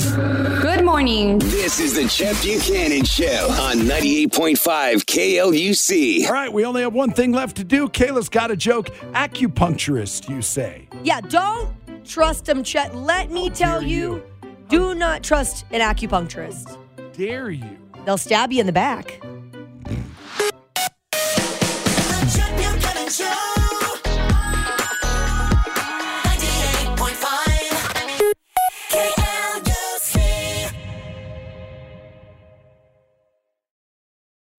Good morning. This is the Chet Buchanan Show on 98.5 KLUC. All right, we only have one thing left to do. Kayla's got a joke. Acupuncturist, you say. Yeah, don't trust them, Chet. Let me tell you, you. do not trust an acupuncturist. Dare you? They'll stab you in the back.